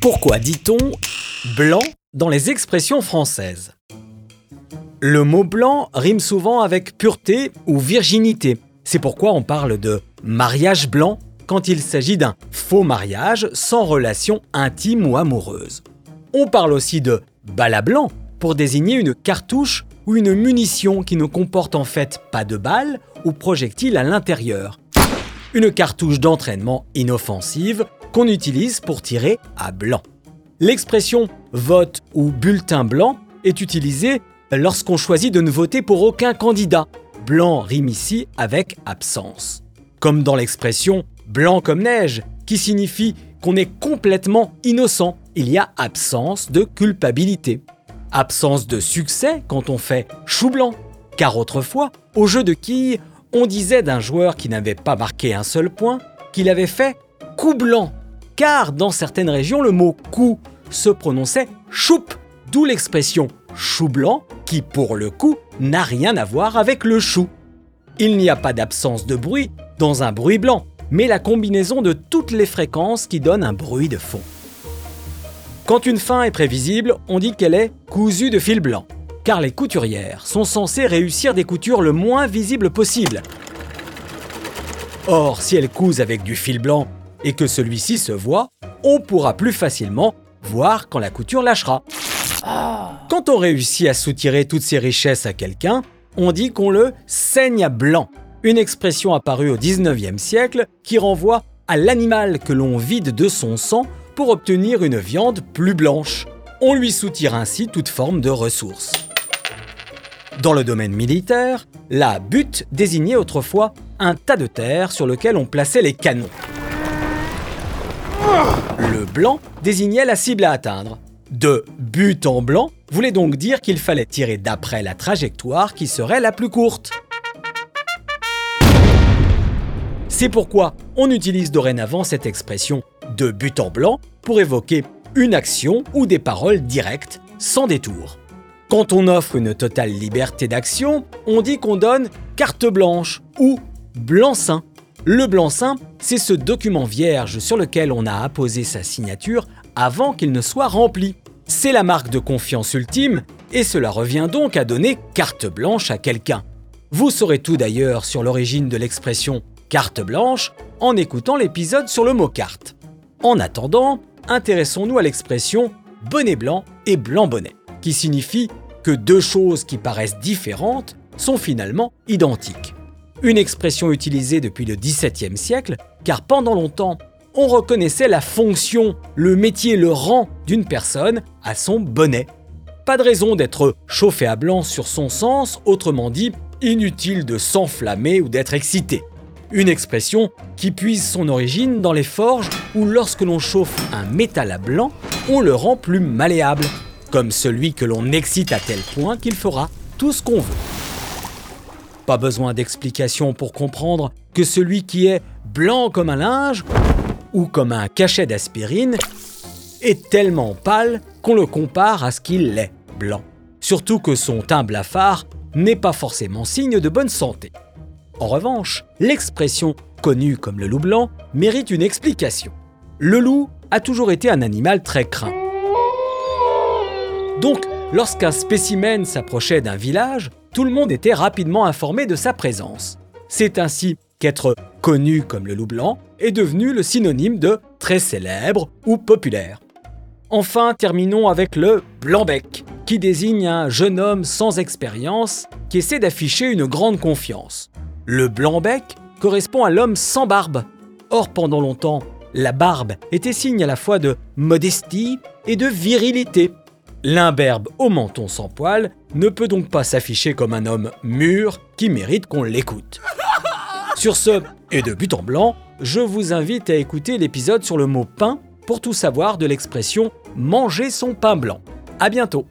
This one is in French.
Pourquoi dit-on blanc dans les expressions françaises? Le mot blanc rime souvent avec pureté ou virginité. C'est pourquoi on parle de mariage blanc quand il s'agit d'un faux mariage sans relation intime ou amoureuse. On parle aussi de bala blanc pour désigner une cartouche ou une munition qui ne comporte en fait pas de balle ou projectile à l'intérieur. Une cartouche d'entraînement inoffensive qu'on utilise pour tirer à blanc. L'expression vote ou bulletin blanc est utilisée lorsqu'on choisit de ne voter pour aucun candidat. Blanc rime ici avec absence. Comme dans l'expression blanc comme neige, qui signifie qu'on est complètement innocent. Il y a absence de culpabilité. Absence de succès quand on fait chou blanc. Car autrefois, au jeu de quilles, on disait d'un joueur qui n'avait pas marqué un seul point qu'il avait fait coup blanc. Car dans certaines régions, le mot coup se prononçait choupe, d'où l'expression chou blanc qui, pour le coup, n'a rien à voir avec le chou. Il n'y a pas d'absence de bruit dans un bruit blanc, mais la combinaison de toutes les fréquences qui donnent un bruit de fond. Quand une fin est prévisible, on dit qu'elle est cousue de fil blanc, car les couturières sont censées réussir des coutures le moins visibles possible. Or, si elles cousent avec du fil blanc et que celui-ci se voit, on pourra plus facilement voir quand la couture lâchera. Quand on réussit à soutirer toutes ces richesses à quelqu'un, on dit qu'on le saigne à blanc, une expression apparue au 19e siècle qui renvoie à l'animal que l'on vide de son sang pour obtenir une viande plus blanche. On lui soutire ainsi toute forme de ressources. Dans le domaine militaire, la butte désignait autrefois un tas de terre sur lequel on plaçait les canons. Le blanc désignait la cible à atteindre. De but en blanc voulait donc dire qu'il fallait tirer d'après la trajectoire qui serait la plus courte. C'est pourquoi on utilise dorénavant cette expression de but en blanc pour évoquer une action ou des paroles directes, sans détour. Quand on offre une totale liberté d'action, on dit qu'on donne carte blanche ou blanc-seing. Le blanc-seing, c'est ce document vierge sur lequel on a apposé sa signature avant qu'il ne soit rempli. C'est la marque de confiance ultime et cela revient donc à donner carte blanche à quelqu'un. Vous saurez tout d'ailleurs sur l'origine de l'expression carte blanche en écoutant l'épisode sur le mot carte. En attendant, intéressons-nous à l'expression bonnet blanc et blanc bonnet, qui signifie que deux choses qui paraissent différentes sont finalement identiques. Une expression utilisée depuis le XVIIe siècle, car pendant longtemps, on reconnaissait la fonction, le métier, le rang d'une personne à son bonnet. Pas de raison d'être chauffé à blanc sur son sens, autrement dit, inutile de s'enflammer ou d'être excité. Une expression qui puise son origine dans les forges où lorsque l'on chauffe un métal à blanc, on le rend plus malléable, comme celui que l'on excite à tel point qu'il fera tout ce qu'on veut. Pas besoin d'explication pour comprendre que celui qui est blanc comme un linge ou comme un cachet d'aspirine est tellement pâle qu'on le compare à ce qu'il l'est, blanc. Surtout que son teint blafard n'est pas forcément signe de bonne santé. En revanche, l'expression connue comme le loup blanc mérite une explication. Le loup a toujours été un animal très craint. Donc, lorsqu'un spécimen s'approchait d'un village, tout le monde était rapidement informé de sa présence. C'est ainsi qu'être connu comme le loup blanc est devenu le synonyme de très célèbre ou populaire. Enfin, terminons avec le blanc-bec, qui désigne un jeune homme sans expérience qui essaie d'afficher une grande confiance. Le blanc-bec correspond à l'homme sans barbe. Or, pendant longtemps, la barbe était signe à la fois de modestie et de virilité. L'imberbe au menton sans poil ne peut donc pas s'afficher comme un homme mûr qui mérite qu'on l'écoute. Sur ce, et de but en blanc, je vous invite à écouter l'épisode sur le mot pain pour tout savoir de l'expression manger son pain blanc. À bientôt!